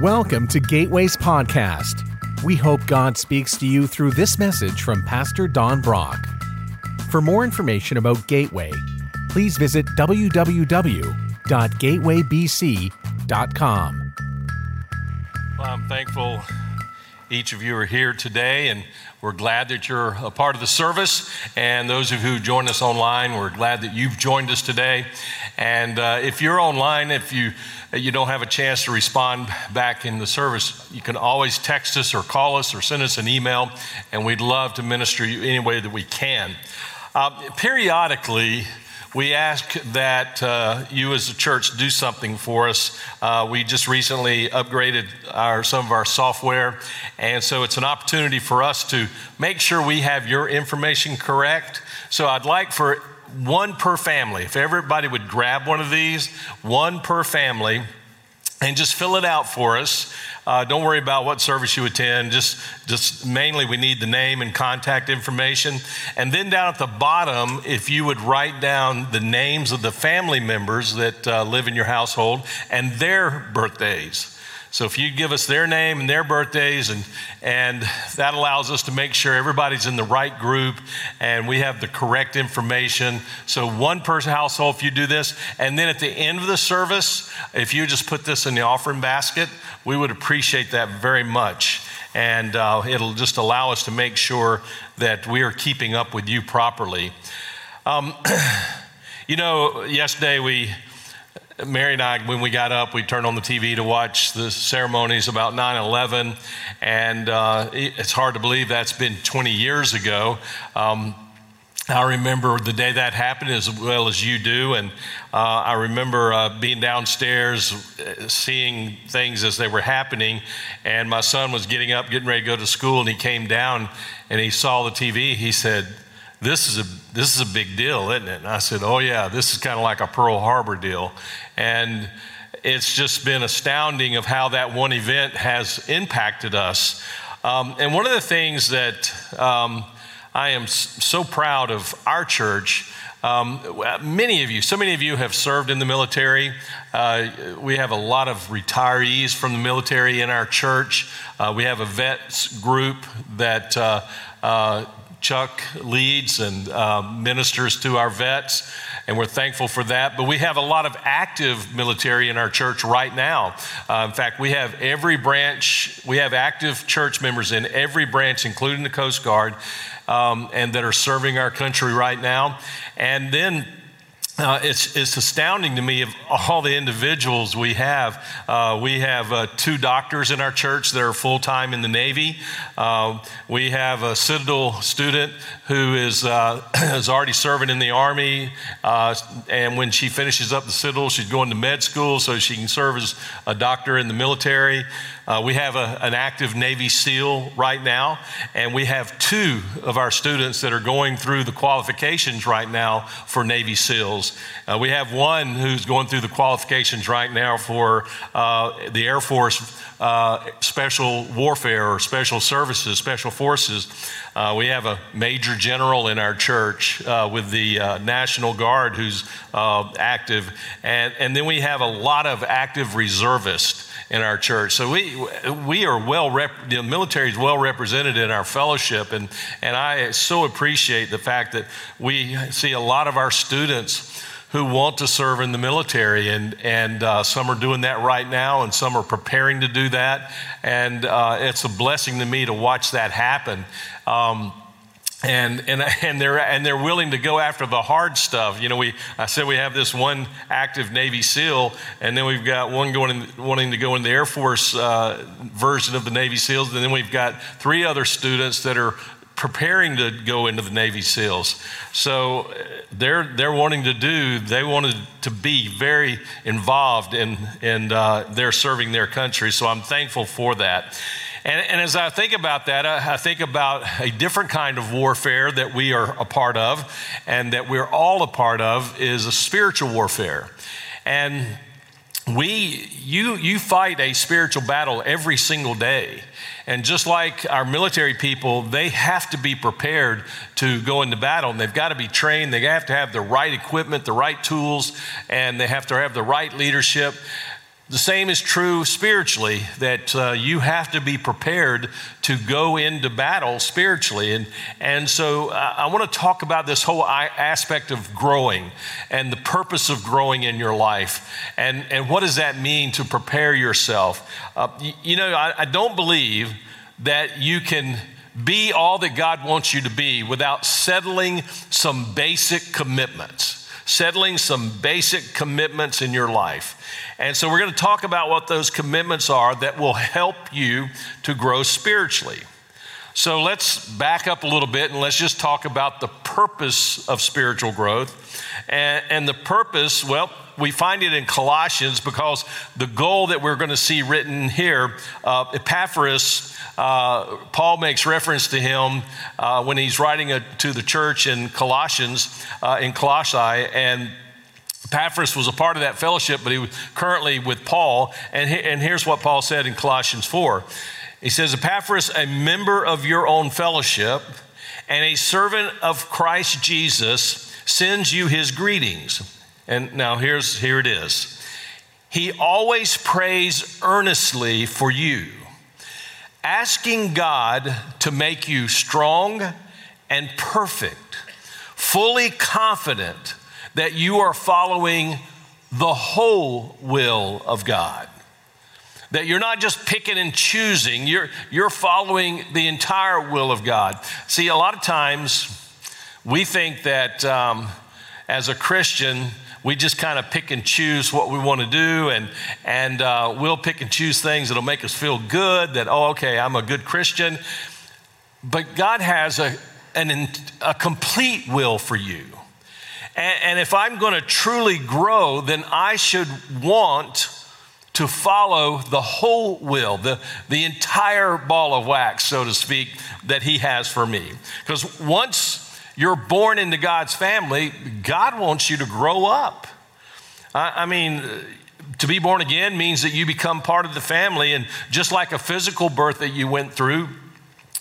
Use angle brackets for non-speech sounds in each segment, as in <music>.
Welcome to Gateways Podcast. We hope God speaks to you through this message from Pastor Don Brock. For more information about Gateway, please visit www.gatewaybc.com. Well, I'm thankful each of you are here today, and we're glad that you're a part of the service. And those of you who joined us online, we're glad that you've joined us today. And uh, if you're online, if you you don't have a chance to respond back in the service, you can always text us or call us or send us an email, and we'd love to minister you any way that we can. Uh, periodically, we ask that uh, you as a church do something for us. Uh, we just recently upgraded our, some of our software, and so it's an opportunity for us to make sure we have your information correct. So I'd like for one per family, if everybody would grab one of these, one per family, and just fill it out for us. Uh, don't worry about what service you attend. Just, just mainly, we need the name and contact information. And then down at the bottom, if you would write down the names of the family members that uh, live in your household and their birthdays. So if you give us their name and their birthdays, and, and that allows us to make sure everybody's in the right group and we have the correct information. So one person household, if you do this, and then at the end of the service, if you just put this in the offering basket, we would appreciate that very much. And uh, it'll just allow us to make sure that we are keeping up with you properly. Um, <clears throat> you know, yesterday we Mary and I, when we got up, we turned on the TV to watch the ceremonies about 9 11. And uh, it's hard to believe that's been 20 years ago. Um, I remember the day that happened as well as you do. And uh, I remember uh, being downstairs, uh, seeing things as they were happening. And my son was getting up, getting ready to go to school. And he came down and he saw the TV. He said, this is a this is a big deal, isn't it? And I said, oh yeah, this is kind of like a Pearl Harbor deal, and it's just been astounding of how that one event has impacted us. Um, and one of the things that um, I am so proud of our church. Um, many of you, so many of you have served in the military. Uh, we have a lot of retirees from the military in our church. Uh, we have a vets group that uh, uh Chuck leads and uh, ministers to our vets, and we're thankful for that. But we have a lot of active military in our church right now. Uh, in fact, we have every branch, we have active church members in every branch, including the Coast Guard, um, and that are serving our country right now. And then uh, it's, it's astounding to me of all the individuals we have. Uh, we have uh, two doctors in our church that are full time in the Navy. Uh, we have a Citadel student who is, uh, <clears throat> is already serving in the Army. Uh, and when she finishes up the Citadel, she's going to med school so she can serve as a doctor in the military. Uh, we have a, an active Navy SEAL right now, and we have two of our students that are going through the qualifications right now for Navy SEALs. Uh, we have one who's going through the qualifications right now for uh, the Air Force uh, Special Warfare or Special Services, Special Forces. Uh, we have a major general in our church uh, with the National Guard who's active, and, and then we have a lot of active reservists in our church. So we we are well rep, the military is well represented in our fellowship, and and I so appreciate the fact that we see a lot of our students who want to serve in the military, and and uh, some are doing that right now, and some are preparing to do that, and uh, it's a blessing to me to watch that happen. Um, and, and, and, they're, and they're willing to go after the hard stuff. You know, we, I said we have this one active Navy SEAL, and then we've got one going in, wanting to go in the Air Force uh, version of the Navy SEALs, and then we've got three other students that are preparing to go into the Navy SEALs. So they're, they're wanting to do, they wanted to be very involved in, in uh, their serving their country. So I'm thankful for that. And, and, as I think about that, I, I, think about a different kind of warfare that we are a part of and that we're all a part of is a spiritual warfare. And we, you, you fight a spiritual battle every single day. And just like our military people, they have to be prepared to go into battle and they've got to be trained. They have to have the right equipment, the right tools, and they have to have the right leadership. The same is true spiritually, that uh, you have to be prepared to go into battle spiritually. And, and so uh, I want to talk about this whole aspect of growing and the purpose of growing in your life. And, and what does that mean to prepare yourself? Uh, you, you, know, I, I don't believe that you can be all that God wants you to be without settling some basic commitments, settling some basic commitments in your life. And so we're going to talk about what those commitments are that will help you to grow spiritually. So let's back up a little bit and let's just talk about the purpose of spiritual growth. And, and, the purpose, well, we find it in Colossians because the goal that we're going to see written here, uh, Epaphras, uh, Paul makes reference to him uh, when he's writing a, to the church in Colossians, uh, in Colossae, and Epaphras was a part of that fellowship, but he was currently with Paul. And, he, and here's what Paul said in Colossians 4. He says, Epaphras, a member of your own fellowship and a servant of Christ Jesus, sends you his greetings. And now here's here it is. He always prays earnestly for you, asking God to make you strong and perfect, fully confident that you are following the whole will of God. That you're not just picking and choosing, you're, you're following the entire will of God. See, a lot of times we think that um, as a Christian, we just kind of pick and choose what we want to do, and, and uh, we'll pick and choose things that'll make us feel good that, oh, okay, I'm a good Christian. But God has a, an, a complete will for you. And, and if I'm going to truly grow, then I should want to follow the whole will, the, the entire ball of wax, so to speak, that He has for me. Because once you're born into God's family, God wants you to grow up. I, I mean, to be born again means that you become part of the family, and just like a physical birth that you went through,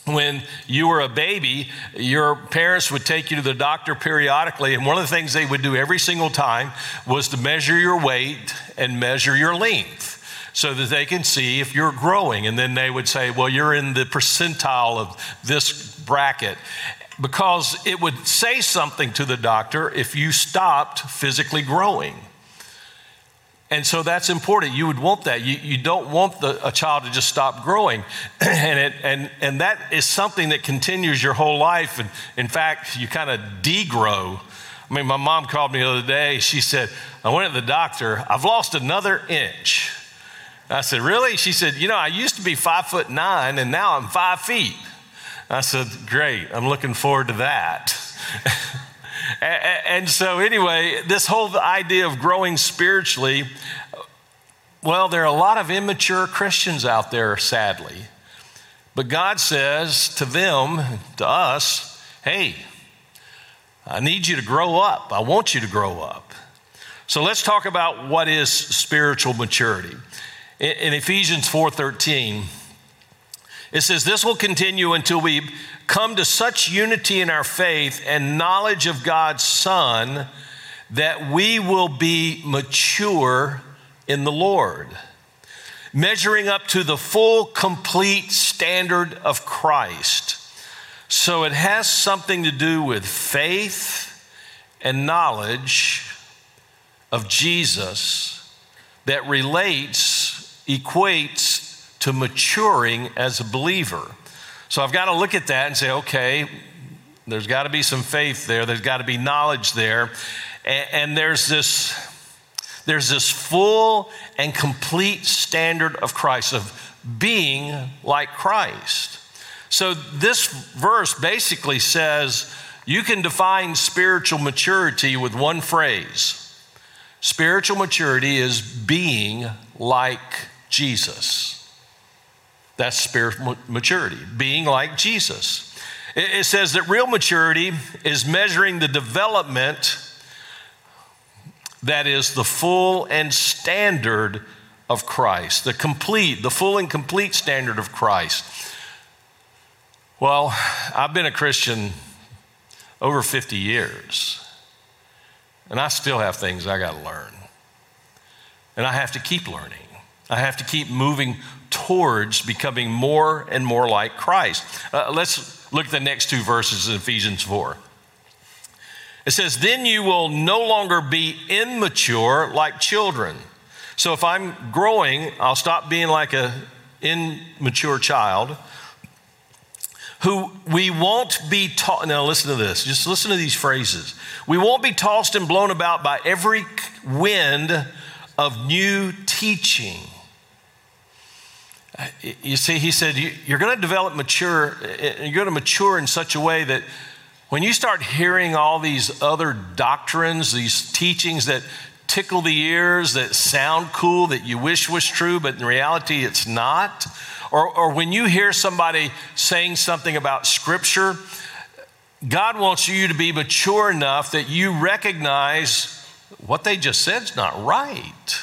when you were a baby, your parents would take you to the doctor periodically, and one of the things they would do every single time was to measure your weight and measure your length so that they can see if you're growing. And then they would say, Well, you're in the percentile of this bracket. Because it would say something to the doctor if you stopped physically growing. And so that's important. You would want that. You, you don't want the, a child to just stop growing. <clears throat> and, it, and, and that is something that continues your whole life. And in fact, you kind of degrow. I mean, my mom called me the other day. She said, I went to the doctor. I've lost another inch. I said, Really? She said, You know, I used to be five foot nine and now I'm five feet. I said, Great. I'm looking forward to that. <laughs> And so, anyway, this whole idea of growing spiritually, well, there are a lot of immature Christians out there, sadly. But God says to them, to us, hey, I need you to grow up. I want you to grow up. So let's talk about what is spiritual maturity. In Ephesians 4:13, it says, This will continue until we come to such unity in our faith and knowledge of God's Son that we will be mature in the Lord, measuring up to the full, complete standard of Christ. So it has something to do with faith and knowledge of Jesus that relates, equates to maturing as a believer. So I've got to look at that and say, okay, there's got to be some faith there, there's got to be knowledge there. And, and there's this there's this full and complete standard of Christ, of being like Christ. So, this verse basically says you can define spiritual maturity with one phrase spiritual maturity is being like Jesus. That's spiritual maturity, being like Jesus. It says that real maturity is measuring the development that is the full and standard of Christ, the complete, the full and complete standard of Christ. Well, I've been a Christian over 50 years, and I still have things I got to learn. And I have to keep learning. I have to keep moving towards becoming more and more like Christ. Uh, let's look at the next two verses in Ephesians 4. It says, Then you will no longer be immature like children. So if I'm growing, I'll stop being like a immature child who we won't be taught. Now, listen to this. Just listen to these phrases. We won't be tossed and blown about by every wind of new teaching. You see, he said, you're going to develop mature, uh, you're going to mature in such a way that when you start hearing all these other doctrines, these teachings that tickle the ears, that sound cool, that you wish was true, but in reality it's not, or, or when you hear somebody saying something about Scripture, God wants you to be mature enough that you recognize what they just said is not right.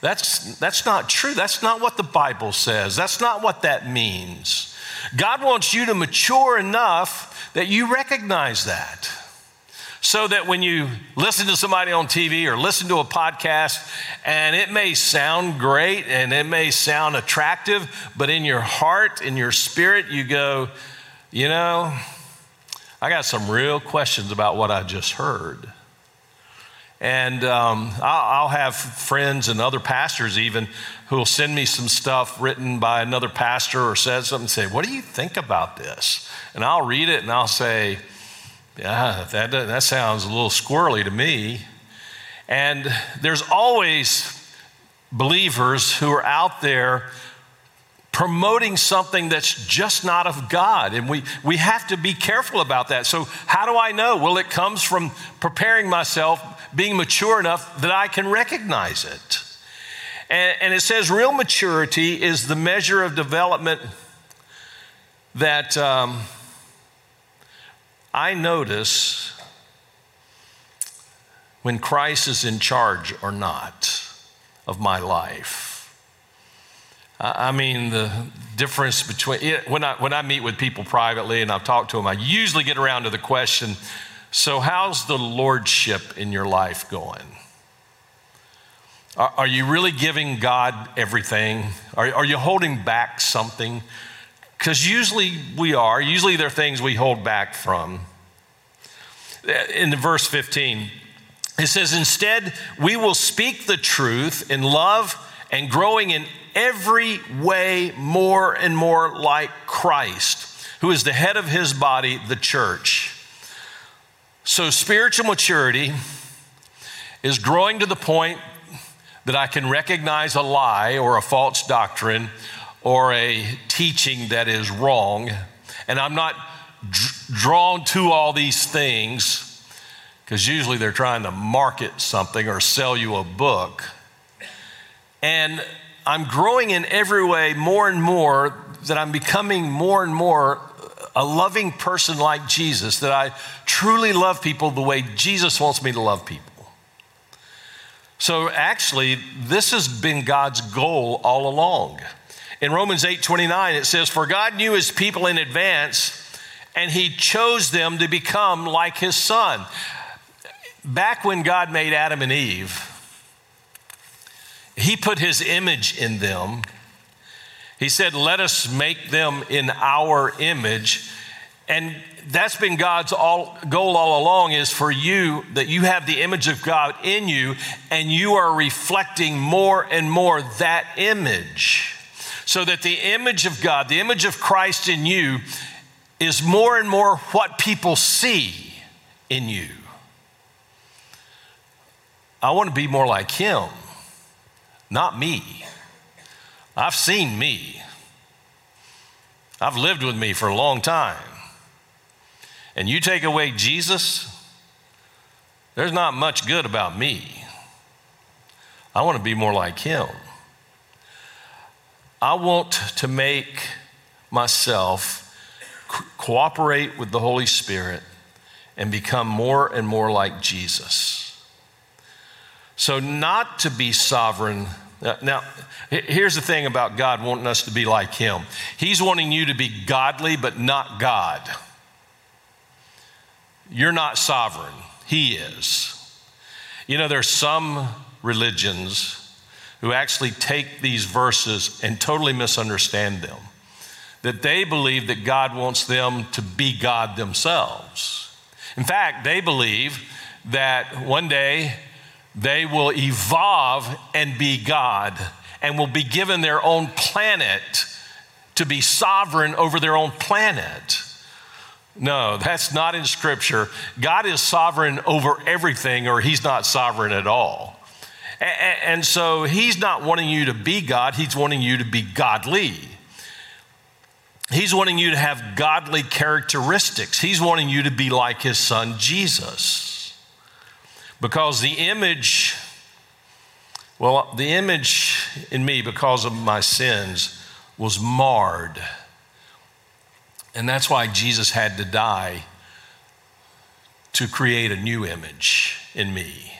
That's, that's not true. That's not what the Bible says. That's not what that means. God wants you to mature enough that you recognize that. So that when you listen to somebody on TV or listen to a podcast, and it may sound great and it may sound attractive, but in your heart, in your spirit, you go, you know, I got some real questions about what I just heard. And um, I'll, have friends and other pastors even who will send me some stuff written by another pastor or says something and say, What do you think about this? And I'll read it and I'll say, Yeah, that, that sounds a little squirrely to me. And there's always believers who are out there promoting something that's just not of God. And we, we have to be careful about that. So, how do I know? Well, it comes from preparing myself, being mature enough that I can recognize it. And, and it says real maturity is the measure of development that um, I notice when Christ is in charge or not of my life. I mean, the difference between when I, when I meet with people privately and I've talked to them, I usually get around to the question so, how's the lordship in your life going? Are, are you really giving God everything? Are, are you holding back something? Because usually we are. Usually there are things we hold back from. Eh, in verse 15, it says, Instead, we will speak the truth in love and growing in every way more and more like Christ, who is the head of his body, the church. So, spiritual maturity is growing to the point that I can recognize a lie or a false doctrine or a teaching that is wrong, and I'm not drawn to all these things because usually they're trying to market something or sell you a book. And I'm growing in every way more and more that I'm becoming more and more a loving person like Jesus, that I truly love people the way Jesus wants me to love people. So actually, this has been God's goal all along. In Romans 8 29, it says, For God knew his people in advance, and he chose them to become like his son. Back when God made Adam and Eve, he put his image in them. He said, Let us make them in our image. And that's been God's all, goal all along is for you that you have the image of God in you and you are reflecting more and more that image. So that the image of God, the image of Christ in you, is more and more what people see in you. I want to be more like Him not me. I've seen me. I've lived with me for a long time. And you take away Jesus, there's not much good about me. I want to be more like him. I want to make myself co- cooperate with the Holy Spirit and become more and more like Jesus. So, not to be sovereign. Now, here's the thing about God wanting us to be like Him He's wanting you to be godly, but not God. You're not sovereign, He is. You know, there's some religions who actually take these verses and totally misunderstand them. That they believe that God wants them to be God themselves. In fact, they believe that one day they will evolve and be God and will be given their own planet to be sovereign over their own planet. No, that's not in Scripture. God is sovereign over everything, or He's not sovereign at all. And so He's not wanting you to be God, He's wanting you to be godly. He's wanting you to have godly characteristics. He's wanting you to be like His Son, Jesus. Because the image, well, the image in me, because of my sins, was marred and that's why Jesus had to die to create a new image in me.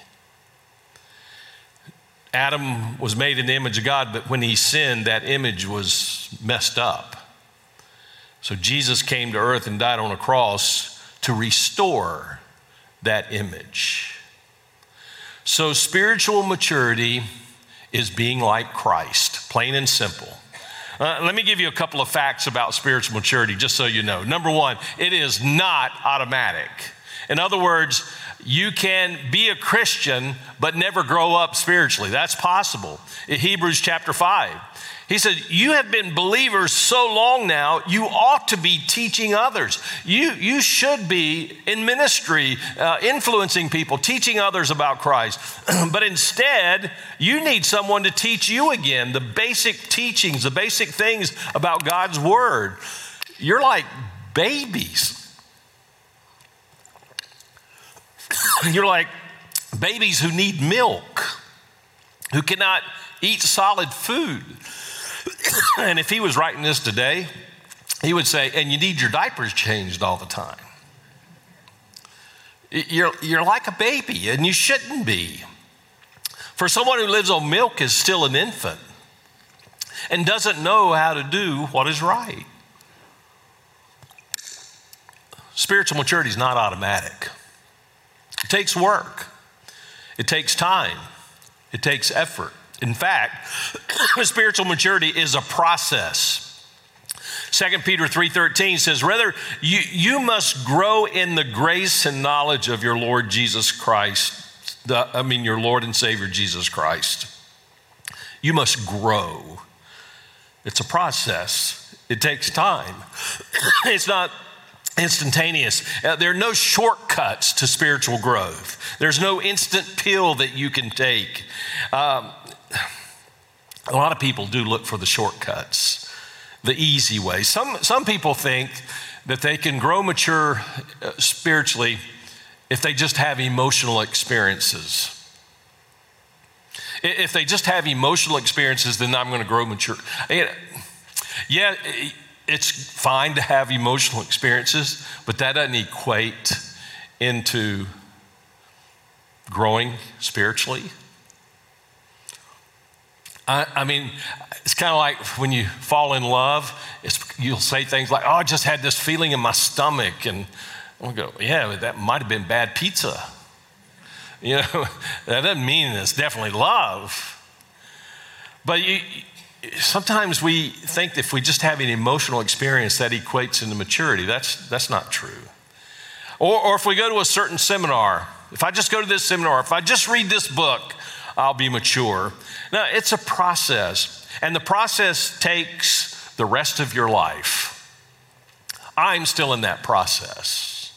Adam was made in the image of God, but when he sinned, that image was messed up. So Jesus came to earth and died on a cross to restore that image. So spiritual maturity is being like Christ, plain and simple. Uh, let me give you a couple of facts about spiritual maturity, just so you know. Number one, it is not automatic. In other words, you can be a Christian but never grow up spiritually. That's possible. In Hebrews chapter 5, he said, You have been believers so long now, you ought to be teaching others. You, you should be in ministry, uh, influencing people, teaching others about Christ. <clears throat> but instead, you need someone to teach you again the basic teachings, the basic things about God's Word. You're like babies. <laughs> You're like babies who need milk, who cannot eat solid food. <coughs> and if he was writing this today, he would say, and you need your diapers changed all the time. You're, you're like a baby, and you shouldn't be. For someone who lives on milk is still an infant and doesn't know how to do what is right. Spiritual maturity is not automatic. It takes work, it takes time, it takes effort. In fact, <coughs> spiritual maturity is a process. 2 Peter 3:13 says, "Rather you, you must grow in the grace and knowledge of your Lord Jesus Christ, the, I mean your Lord and Savior Jesus Christ. You must grow. It's a process. It takes time. <coughs> it's not instantaneous. Uh, there are no shortcuts to spiritual growth. There's no instant pill that you can take. Um, a lot of people do look for the shortcuts, the easy way. Some, some people think that they can grow mature uh, spiritually if they just have emotional experiences. If they just have emotional experiences, then I'm going to grow mature. Yeah, it's fine to have emotional experiences, but that doesn't equate into growing spiritually. I, I mean, it's kind of like when you fall in love, you'll say things like, Oh, I just had this feeling in my stomach. And I'll go, Yeah, that might have been bad pizza. You know, <laughs> that doesn't mean it's definitely love. But you, sometimes we think if we just have an emotional experience that equates into maturity. That's, that's not true. Or, or if we go to a certain seminar, if I just go to this seminar, if I just read this book, I'll be mature. Now, it's a process, and the process takes the rest of your life. I'm still in that process.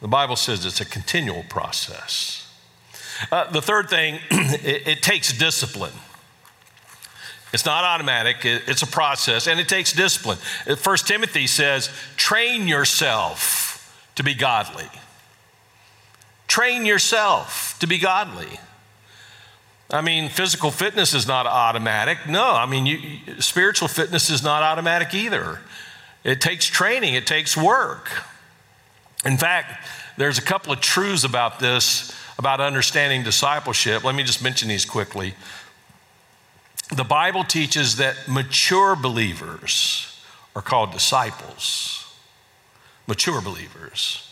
The Bible says it's a continual process. Uh, the third thing, <clears throat> it, it, takes discipline. It's not automatic, it's a process, and it takes discipline. Uh, First Timothy says, train yourself to be godly. Train yourself to be godly. I mean, physical fitness is not automatic. No, I mean, you, spiritual fitness is not automatic either. It takes training, it takes work. In fact, there's a couple of truths about this, about understanding discipleship. Let me just mention these quickly. The Bible teaches that mature believers are called disciples. Mature believers.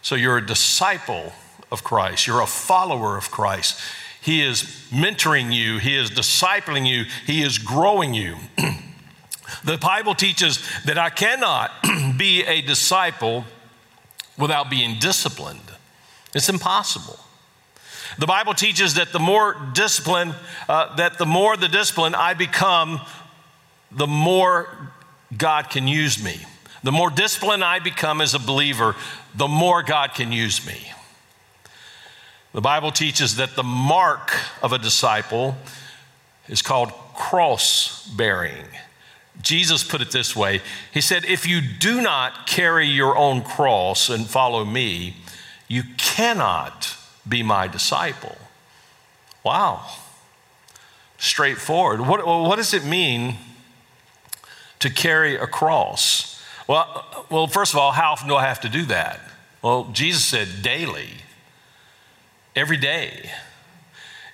So you're a disciple of Christ, you're a follower of Christ. He is mentoring you, He is discipling you, He is growing you. <clears throat> the Bible teaches that I cannot <clears throat> be a disciple without being disciplined. It's impossible. The Bible teaches that the more discipline, uh, that the more the discipline I become, the more God can use me. The more disciplined I become as a believer, the more God can use me. The Bible teaches that the mark of a disciple is called cross bearing. Jesus put it this way He said, If you do not carry your own cross and follow me, you cannot be my disciple. Wow. Straightforward. What, what does it mean to carry a cross? Well, well, first of all, how often do I have to do that? Well, Jesus said daily, every day.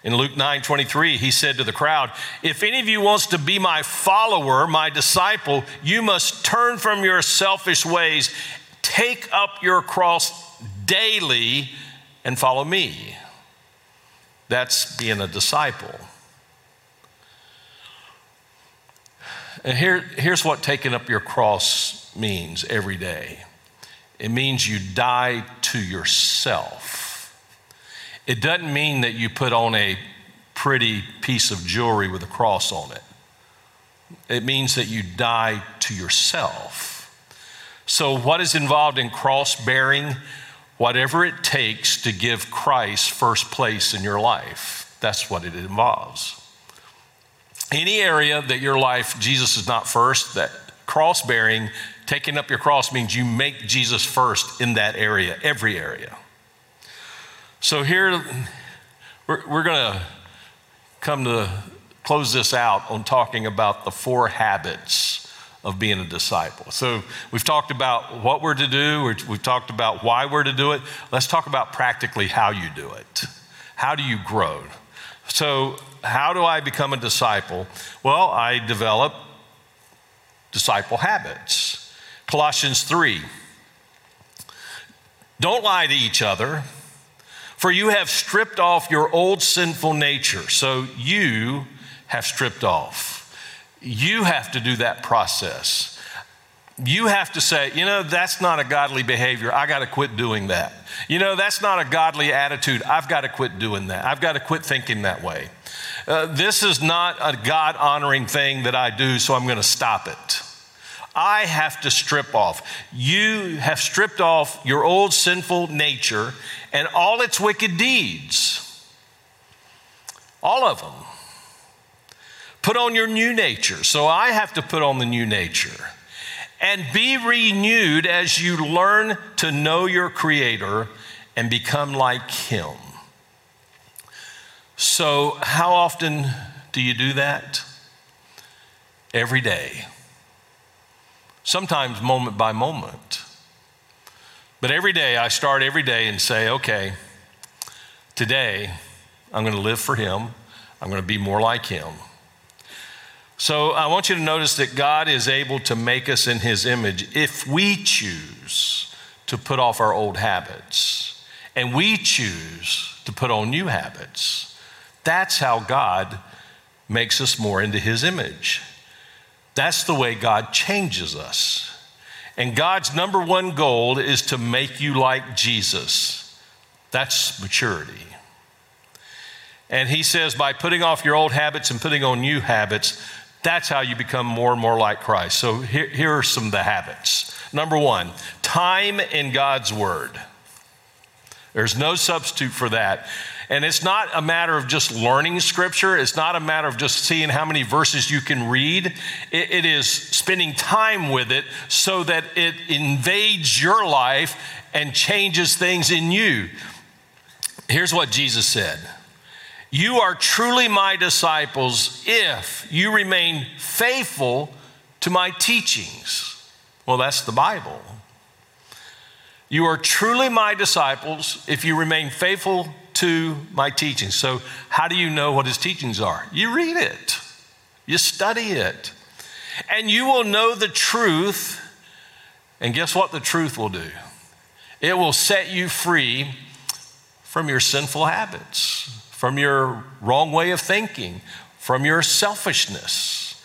In Luke 9 23, he said to the crowd, If any of you wants to be my follower, my disciple, you must turn from your selfish ways, take up your cross daily, and follow me. That's being a disciple. And here, here's what taking up your cross means every day it means you die to yourself. It doesn't mean that you put on a pretty piece of jewelry with a cross on it. It means that you die to yourself. So, what is involved in cross bearing? Whatever it takes to give Christ first place in your life. That's what it involves. Any area that your life, Jesus is not first, that cross bearing, taking up your cross means you make Jesus first in that area, every area. So here, we're, we're going to come to close this out on talking about the four habits of being a disciple. So we've talked about what we're to do, we've talked about why we're to do it. Let's talk about practically how you do it. How do you grow? So, how do I become a disciple? Well, I develop disciple habits. Colossians 3. Don't lie to each other for you have stripped off your old sinful nature. So you have stripped off. You have to do that process. You have to say, you know, that's not a godly behavior. I got to quit doing that. You know, that's not a godly attitude. I've got to quit doing that. I've got to quit thinking that way. Uh, this is not a God honoring thing that I do, so I'm going to stop it. I have to strip off. You have stripped off your old sinful nature and all its wicked deeds. All of them. Put on your new nature. So I have to put on the new nature. And be renewed as you learn to know your Creator and become like Him. So, how often do you do that? Every day sometimes moment by moment. But every day, I start every day and say, okay, today I'm going to live for Him, I'm going to be more like Him. So I want you to notice that God is able to make us in His image if we choose to put off our old habits and we choose to put on new habits. That's how God makes us more into His image. That's the way God changes us. And God's number one goal is to make you like Jesus. That's maturity. And He says, by putting off your old habits and putting on new habits, that's how you become more and more like Christ. So here, here are some of the habits. Number one, time in God's Word. There's no substitute for that. And it's not a matter of just learning scripture, it's not a matter of just seeing how many verses you can read. it, it is spending time with it so that it invades your life and changes things in you. Here's what Jesus said You are truly my disciples if you remain faithful to my teachings. Well, that's the Bible. You are truly my disciples if you remain faithful to my teachings. So, how do you know what his teachings are? You read it, you study it, and you will know the truth. And guess what the truth will do? It will set you free from your sinful habits from your wrong way of thinking, from your selfishness.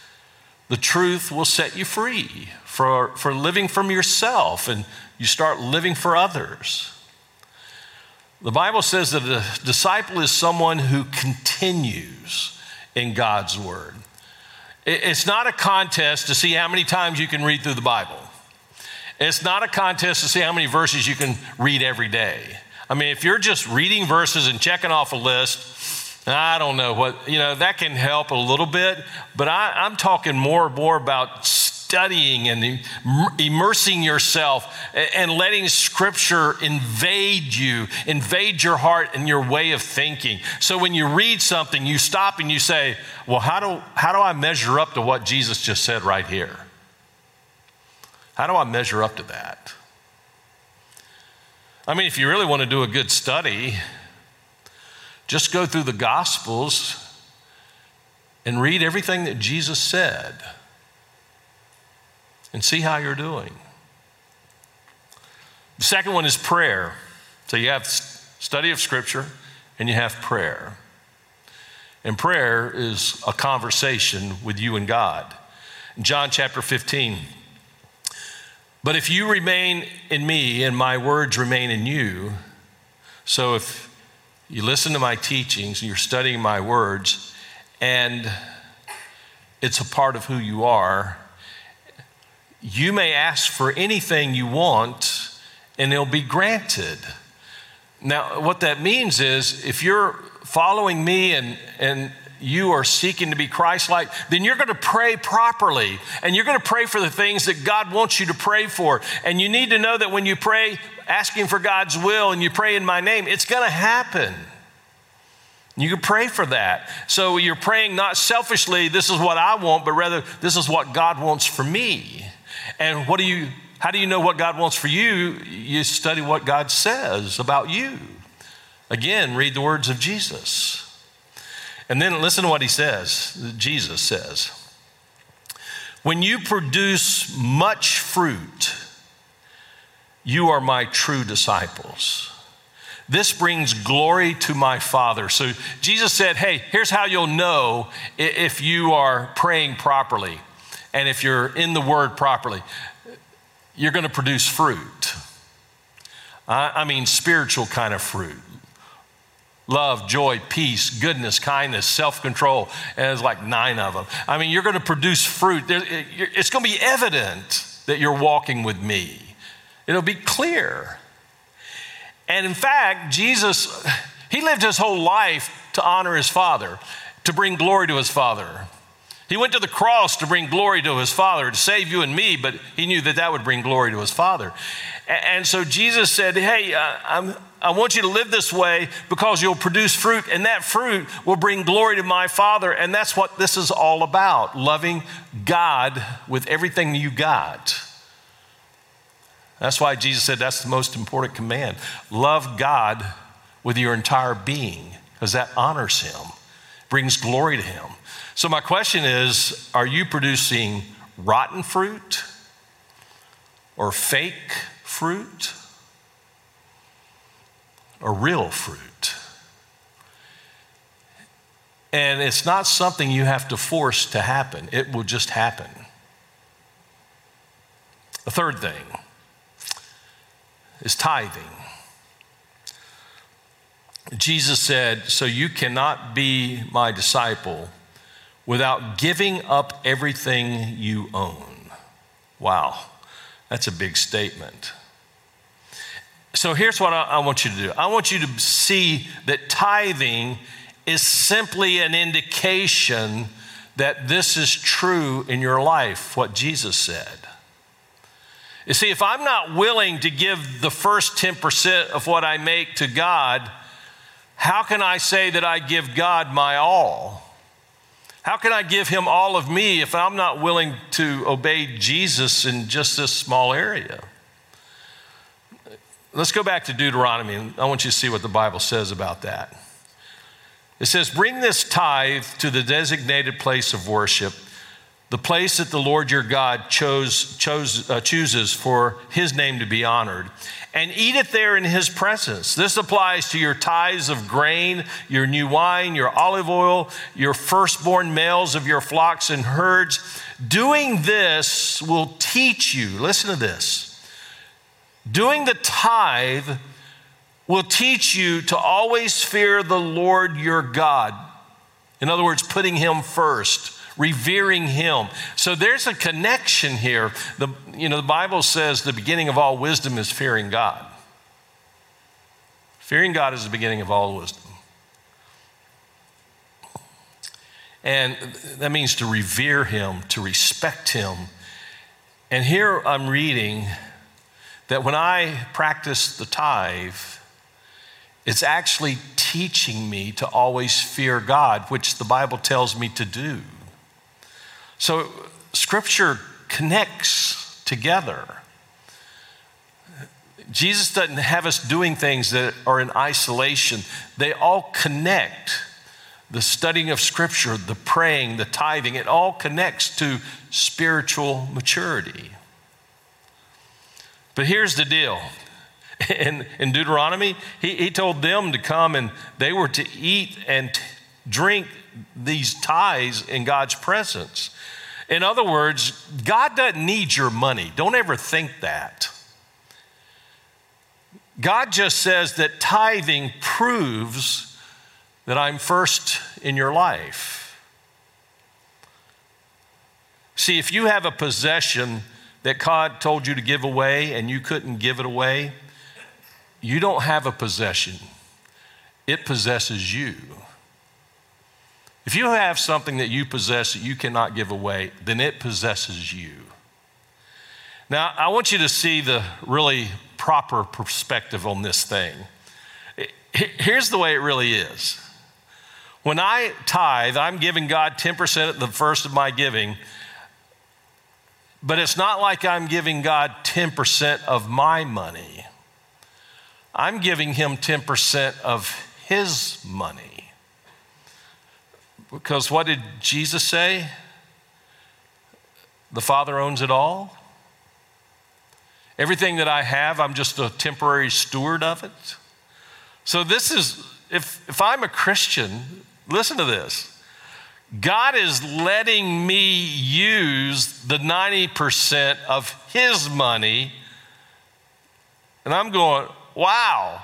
The truth will set you free for, for living from yourself and you start living for others. The Bible says that a disciple is someone who continues in God's Word. It's not a contest to see how many times you can read through the Bible. It's not a contest to see how many verses you can read every day. I mean, if you're just reading verses and checking off a list, I don't know what, you know, that can help a little bit, but I, am talking more and more about studying and immersing yourself and letting scripture invade you, invade your heart and your way of thinking. So when you read something, you stop and you say, Well, how do, how do I measure up to what Jesus just said right here? How do I measure up to that? I mean, if you really want to do a good study, just go through the Gospels and read everything that Jesus said and see how you're doing. The second one is prayer. So you have study of Scripture and you have prayer. And prayer is a conversation with you and God. In John chapter 15, but if you remain in me and my words remain in you, so if you listen to my teachings and you're studying my words, and it's a part of who you are, you may ask for anything you want and it'll be granted. Now, what that means is if you're following me and, and you are seeking to be Christ like, then you're going to pray properly and you're going to pray for the things that God wants you to pray for. And you need to know that when you pray asking for God's will and you pray in my name, it's going to happen. You can pray for that. So you're praying not selfishly, this is what I want, but rather, this is what God wants for me. And what do you, how do you know what God wants for you? You study what God says about you. Again, read the words of Jesus. And then listen to what he says, Jesus says. When you produce much fruit, you are my true disciples. This brings glory to my Father. So Jesus said, Hey, here's how you'll know if you are praying properly and if you're in the Word properly, you're going to produce fruit. I mean, spiritual kind of fruit love, joy, peace, goodness, kindness, self control. And there's like nine of them. I mean, you're going to produce fruit. It's going to be evident that you're walking with me, it'll be clear. And in fact, Jesus, <sighs> he lived his whole life to honor his Father, to bring glory to his Father. He went to the cross to bring glory to his Father, to save you and me, but he knew that that would bring glory to his Father. And so Jesus said, Hey, uh, i want you to live this way because you'll produce fruit, and that fruit will bring glory to my Father. And that's what this is all about loving God with everything you got. That's why Jesus said that's the most important command. Love God with your entire being because that honors Him, brings glory to Him. So, my question is are you producing rotten fruit or fake fruit or real fruit? And it's not something you have to force to happen, it will just happen. The third thing is tithing. Jesus said, So you cannot be my disciple without giving up everything you own. Wow, that's a big statement. So here's what I, I, want you to do I want you to see that tithing is simply an indication that this is true in your life, what Jesus said. You see, if I'm not willing to give the first 10% of what I make to God, how can I say that I give God my all? How can I give him all of me if I'm not willing to obey Jesus in just this small area? Let's go back to Deuteronomy, and I want you to see what the Bible says about that. It says, Bring this tithe to the designated place of worship the place that the Lord your God chose, chose, uh, chooses for his name to be honored, and eat it there in his presence. This applies to your tithes of grain, your new wine, your olive oil, your firstborn males of your flocks and herds. Doing this will teach you, listen to this. Doing the tithe will teach you to always fear the Lord your God. In other words, putting him first revering him. So there's a connection here. The, you know, the Bible says the beginning of all wisdom is fearing God. Fearing God is the beginning of all wisdom. And that means to revere him, to respect him. And here I'm reading that when I practice the tithe, it's actually teaching me to always fear God, which the Bible tells me to do. So Scripture connects together. Jesus doesn't have us doing things that are in isolation, they all connect. The studying of Scripture, the praying, the tithing, it all connects to spiritual maturity. But here's the deal. <laughs> In, in Deuteronomy, he, he told them to come and they were to eat and t- drink these tithes in God's presence. In other words, God doesn't need your money. Don't ever think that. God just says that tithing proves that I'm first in your life. See, if you have a possession that God told you to give away and you couldn't give it away, you don't have a possession, it possesses you. If you have something that you possess that you cannot give away, then it possesses you. Now, I want you to see the really proper perspective on this thing. Here's the way it really is. When I tithe, I'm giving God 10% at the first of my giving, but it's not like I'm giving God 10% of my money. I'm giving Him 10% of His money. Because what did Jesus say? The Father owns it all. Everything that I have, I'm just a temporary steward of it. So, this is, if, if I'm a Christian, listen to this. God is letting me use the 90% of His money. And I'm going, wow,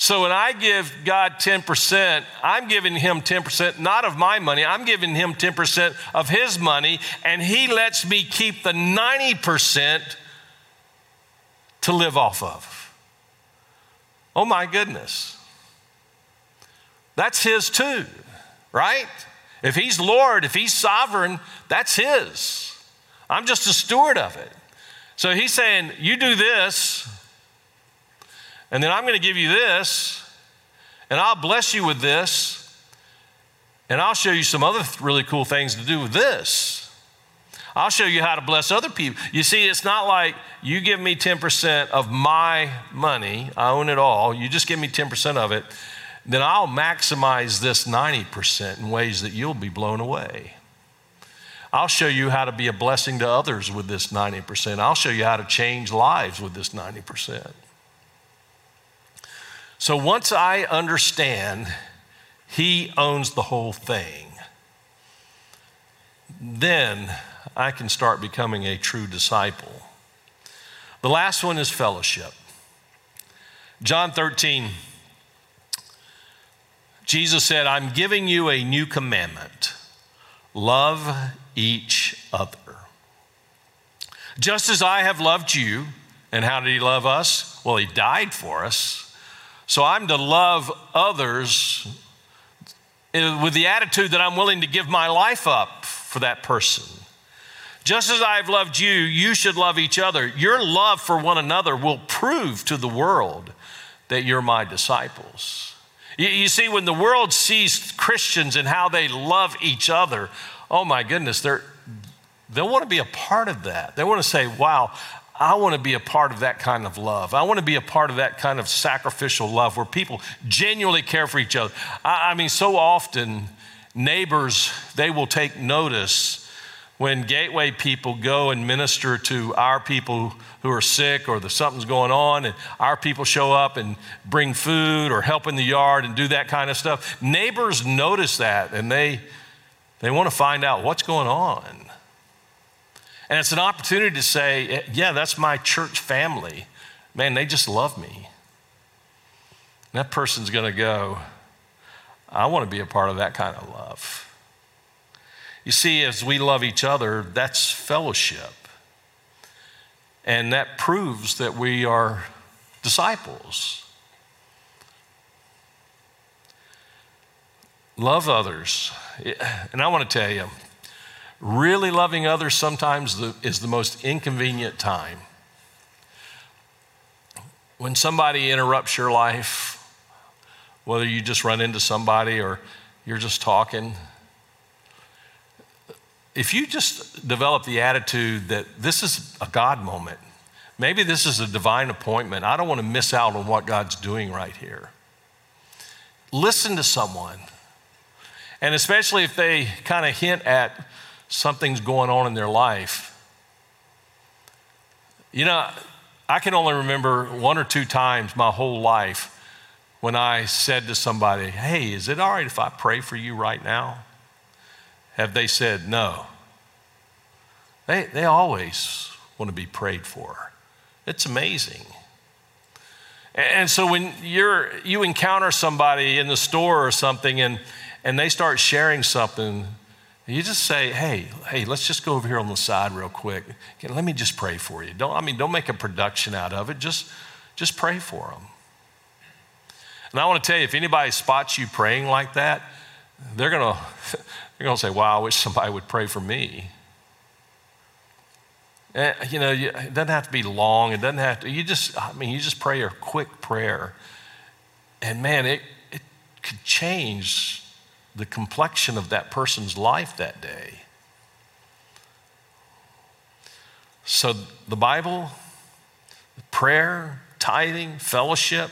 so when I give God 10%, I'm giving him 10% not of my money, I'm giving him 10% of his money, and he lets me keep the 90% to live off of. Oh my goodness. That's his too, right? If he's Lord, if he's sovereign, that's his. I'm just a steward of it. So he's saying, You do this, and then I'm going to give you this, and I'll bless you with this, and I'll show you some other really cool things to do with this. I'll show you how to bless other people. You see, it's not like you give me 10% of my money, I own it all, you just give me 10% of it, then I'll maximize this 90% in ways that you'll be blown away. I'll show you how to be a blessing to others with this 90%. I'll show you how to change lives with this 90%. So once I understand He owns the whole thing, then I can start becoming a true disciple. The last one is fellowship. John 13, Jesus said, I'm giving you a new commandment love each other. Just as I have loved you, and how did he love us? Well, he died for us. So I'm to love others eh, with the attitude that I'm willing to give my life up for that person. Just as I've loved you, you should love each other. Your love for one another will prove to the world that you're my disciples. You, you, see, when the world sees Christians and how they love each other, oh my goodness, they're, they'll want to be a part of that. They want to say, wow, I want to be a part of that kind of love. I want to be a part of that kind of sacrificial love where people genuinely care for each other. I, I mean, so often, neighbors, they will take notice when Gateway people go and minister to our people who are sick or the, something's going on, and our people show up and bring food or help in the yard and do that kind of stuff, neighbors notice that and they, they want to find out what's going on. And it's an opportunity to say, yeah, that's my church family. Man, they just love me. And that person's going to go, I want to be a part of that kind of love. You see, as we love each other, that's fellowship. And that proves that we are disciples. Love others. And I want to tell you, really loving others sometimes is the most inconvenient time. When somebody interrupts your life, whether you just run into somebody or you're just talking, if you just develop the attitude that this is a God moment, maybe this is a divine appointment, I don't want to miss out on what God's doing right here. Listen to someone. And especially if they kind of hint at something's going on in their life. You know, I can only remember one or two times my whole life when I said to somebody, Hey, is it all right if I pray for you right now? Have they said no? They, they always want to be prayed for. It's amazing. And so when you're, you encounter somebody in the store or something and, and they start sharing something, you just say, hey, hey, let's just go over here on the side real quick. Let me just pray for you. Don't, I mean, don't make a production out of it. Just, just pray for them. And I want to tell you, if anybody spots you praying like that, they're going <laughs> to You're going to say, wow, I wish somebody would pray for me. And, you know, it doesn't have to be long. It doesn't have to, you just, I mean, you just pray a quick prayer. And man, it, it could change the complexion of that person's life that day. So the Bible, prayer, tithing, fellowship,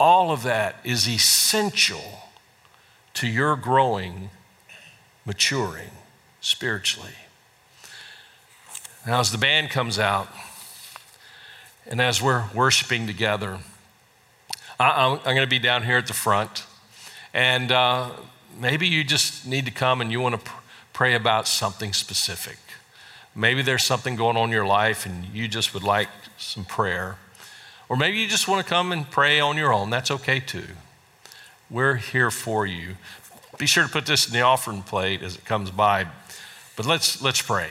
all of that is essential to your growing, maturing spiritually. Now, as the band comes out, and as we're worshiping together, I, am going to be down here at the front. And uh, maybe you just need to come and you want to pr- pray about something specific. Maybe there's something going on in your life and you just would like some prayer. Or maybe you just want to come and pray on your own. That's okay too. We're here for you. Be sure to put this in the offering plate as it comes by. But let's, let's pray.